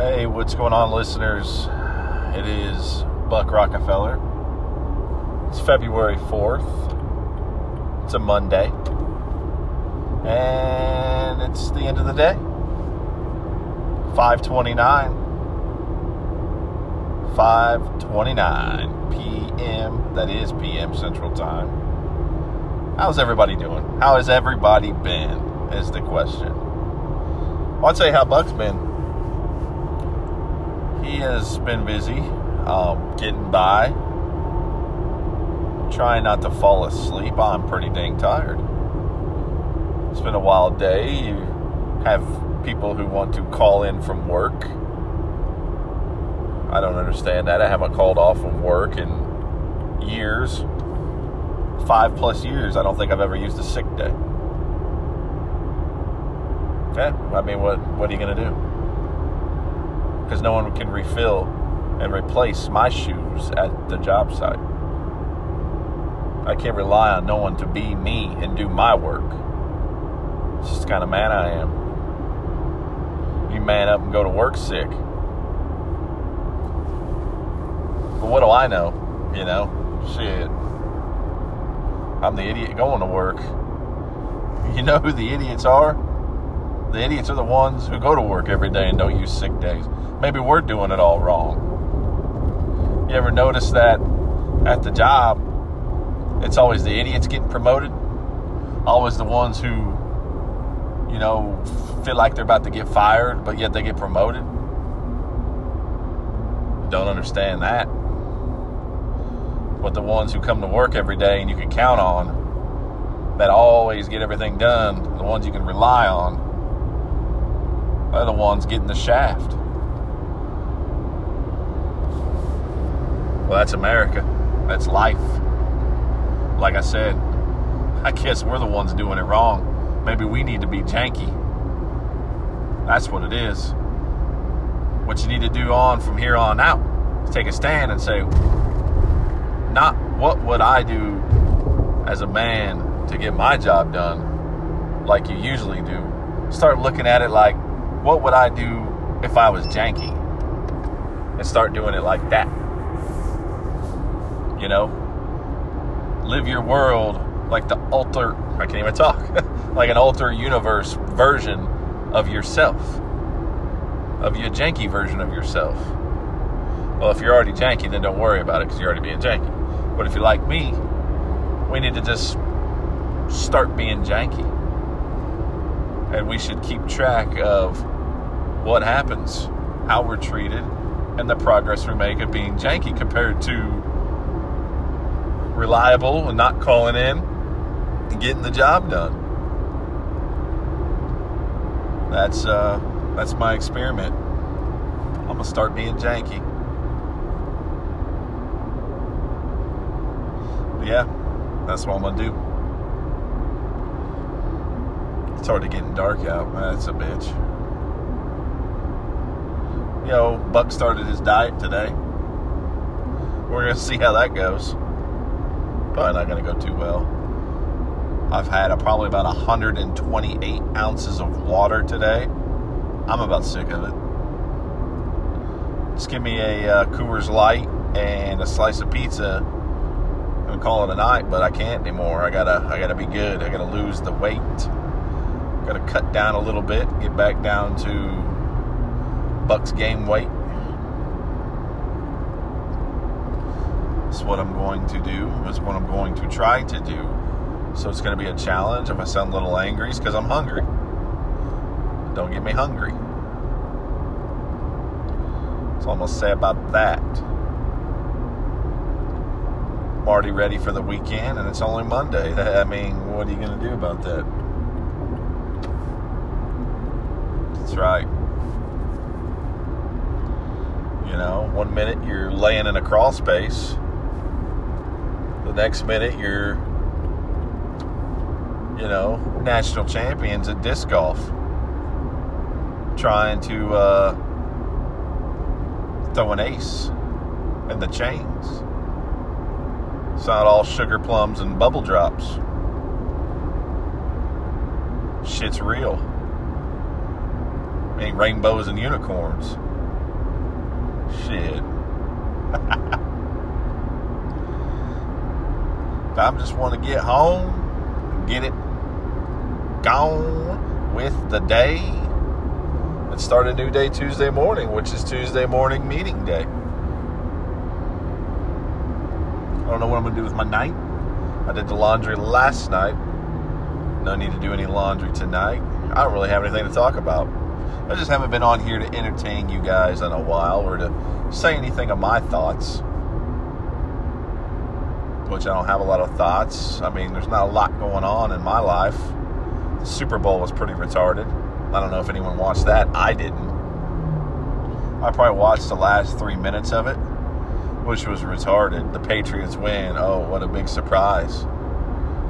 Hey, what's going on, listeners? It is Buck Rockefeller. It's February 4th. It's a Monday. And it's the end of the day. 529. 529 p.m. That is p.m. Central Time. How's everybody doing? How has everybody been? Is the question. Well, I'll tell you how Buck's been he has been busy um, getting by, trying not to fall asleep. I'm pretty dang tired. It's been a wild day. You have people who want to call in from work. I don't understand that. I haven't called off from work in years. Five plus years. I don't think I've ever used a sick day. Okay. I mean, what what are you going to do? Because no one can refill and replace my shoes at the job site. I can't rely on no one to be me and do my work. It's just the kind of man I am. You man up and go to work sick. But what do I know? You know? Shit. I'm the idiot going to work. You know who the idiots are? The idiots are the ones who go to work every day and don't use sick days maybe we're doing it all wrong. You ever notice that at the job, it's always the idiots getting promoted? Always the ones who, you know, feel like they're about to get fired, but yet they get promoted? Don't understand that. But the ones who come to work every day and you can count on, that always get everything done, the ones you can rely on, are the ones getting the shaft. Well, that's America. That's life. Like I said, I guess we're the ones doing it wrong. Maybe we need to be janky. That's what it is. What you need to do on from here on out is take a stand and say, not what would I do as a man to get my job done like you usually do. Start looking at it like, what would I do if I was janky? And start doing it like that you know? Live your world like the alter, I can't even talk, like an alter universe version of yourself, of your janky version of yourself. Well, if you're already janky, then don't worry about it because you're already being janky. But if you're like me, we need to just start being janky. And we should keep track of what happens, how we're treated, and the progress we make of being janky compared to reliable and not calling in and getting the job done. That's uh, that's my experiment. I'm gonna start being janky. But yeah, that's what I'm gonna do. It's hard already getting dark out. That's a bitch. You know, Buck started his diet today. We're gonna see how that goes probably not going to go too well. I've had a, probably about 128 ounces of water today. I'm about sick of it. Just give me a uh, Coors Light and a slice of pizza. I'm gonna call it a night, but I can't anymore. I gotta, I gotta be good. I gotta lose the weight. Gotta cut down a little bit, get back down to Buck's game weight. That's what I'm going to do. That's what I'm going to try to do. So it's going to be a challenge. If I sound a little angry, it's because I'm hungry. Don't get me hungry. That's all I'm going to say about that. I'm already ready for the weekend, and it's only Monday. I mean, what are you going to do about that? That's right. You know, one minute you're laying in a crawl space the next minute, you're, you know, national champions at disc golf, trying to uh, throw an ace in the chains. It's not all sugar plums and bubble drops. Shit's real. I mean, rainbows and unicorns. Shit. I just want to get home, and get it gone with the day, and start a new day Tuesday morning, which is Tuesday morning meeting day. I don't know what I'm going to do with my night. I did the laundry last night. No need to do any laundry tonight. I don't really have anything to talk about. I just haven't been on here to entertain you guys in a while or to say anything of my thoughts. Which I don't have a lot of thoughts. I mean, there's not a lot going on in my life. The Super Bowl was pretty retarded. I don't know if anyone watched that. I didn't. I probably watched the last three minutes of it, which was retarded. The Patriots win. Oh, what a big surprise.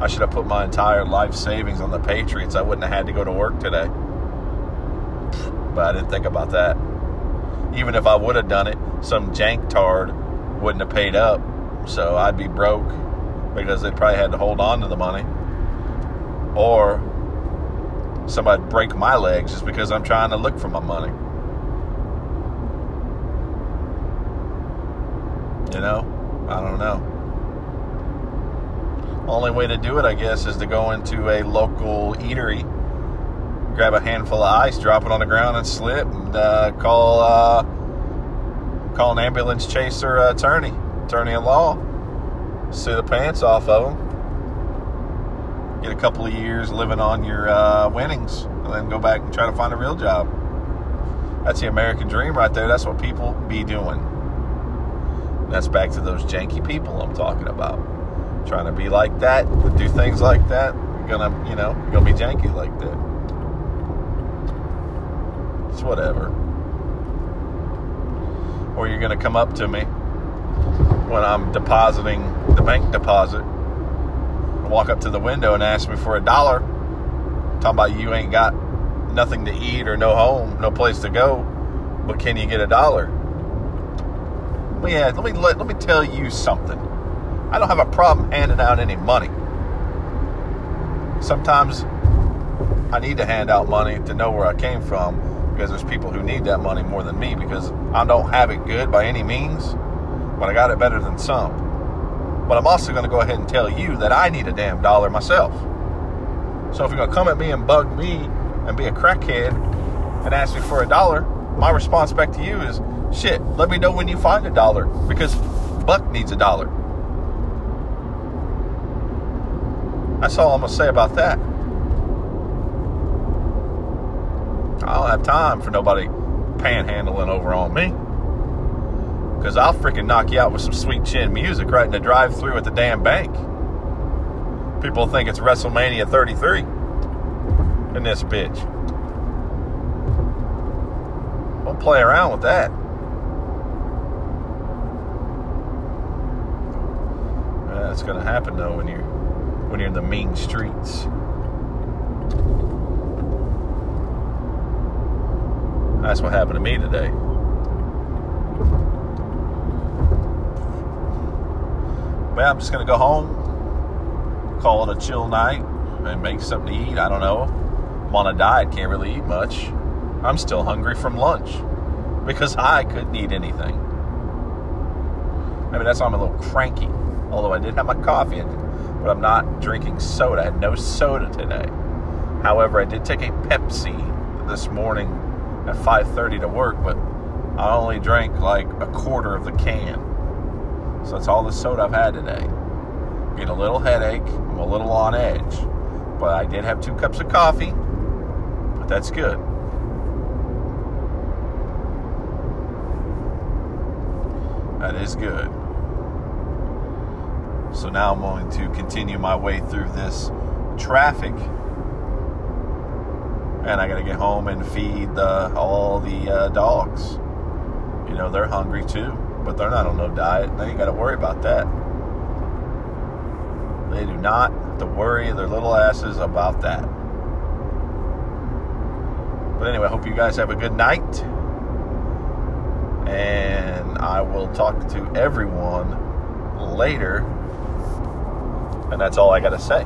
I should have put my entire life savings on the Patriots. I wouldn't have had to go to work today but I didn't think about that. Even if I would have done it, some jank tard wouldn't have paid up, so I'd be broke because they probably had to hold on to the money. Or somebody break my legs just because I'm trying to look for my money. You know? I don't know. Only way to do it, I guess, is to go into a local eatery grab a handful of ice, drop it on the ground, and slip, and uh, call uh, call an ambulance chaser uh, attorney, attorney in law, sue the pants off of them, get a couple of years living on your uh, winnings, and then go back and try to find a real job. That's the American dream right there. That's what people be doing. That's back to those janky people I'm talking about. Trying to be like that, do things like that. You're gonna, you know, you're gonna be janky like that. It's whatever. Or you're going to come up to me when I'm depositing the bank deposit, walk up to the window and ask me for a dollar. Talking about you ain't got nothing to eat or no home, no place to go, but can you get a dollar? Well, yeah, let me let, let me tell you something. I don't have a problem handing out any money. Sometimes I need to hand out money to know where I came from because there's people who need that money more than me because I don't have it good by any means, but I got it better than some. But I'm also going to go ahead and tell you that I need a damn dollar myself. So if you're going to come at me and bug me and be a crackhead and ask me for a dollar, my response back to you is, shit, let me know when you find a dollar because Buck needs a dollar. That's all I'm going to say about that. I don't have time for nobody panhandling over on me. Because I'll freaking knock you out with some sweet chin music right in the drive through at the damn bank. People think it's WrestleMania 33 in this bitch. Don't play around with that. That's gonna happen though when you're when you're in the mean streets. That's what happened to me today. Well, I'm just going to go home, call it a chill night, and make something to eat. I don't know. I'm on a diet, can't really eat much. I'm still hungry from lunch because I couldn't eat anything. Maybe that's why I'm a little cranky. Although I did have my coffee, but I'm not drinking soda. I had no soda today. However, I did take a Pepsi this morning at 5:30 to work, but I only drank like a quarter of the can. So that's all the soda I've had today. Get a little headache. I'm a little on edge, but I did have two cups of coffee. But that's good. That is good. So now I'm going to continue my way through this traffic and I got to get home and feed the, all the uh, dogs. You know, they're hungry too, but they're not on no diet. They ain't got to worry about that. They do not to worry their little asses about that. But anyway, I hope you guys have a good night. And I will talk to everyone later. And that's all I got to say.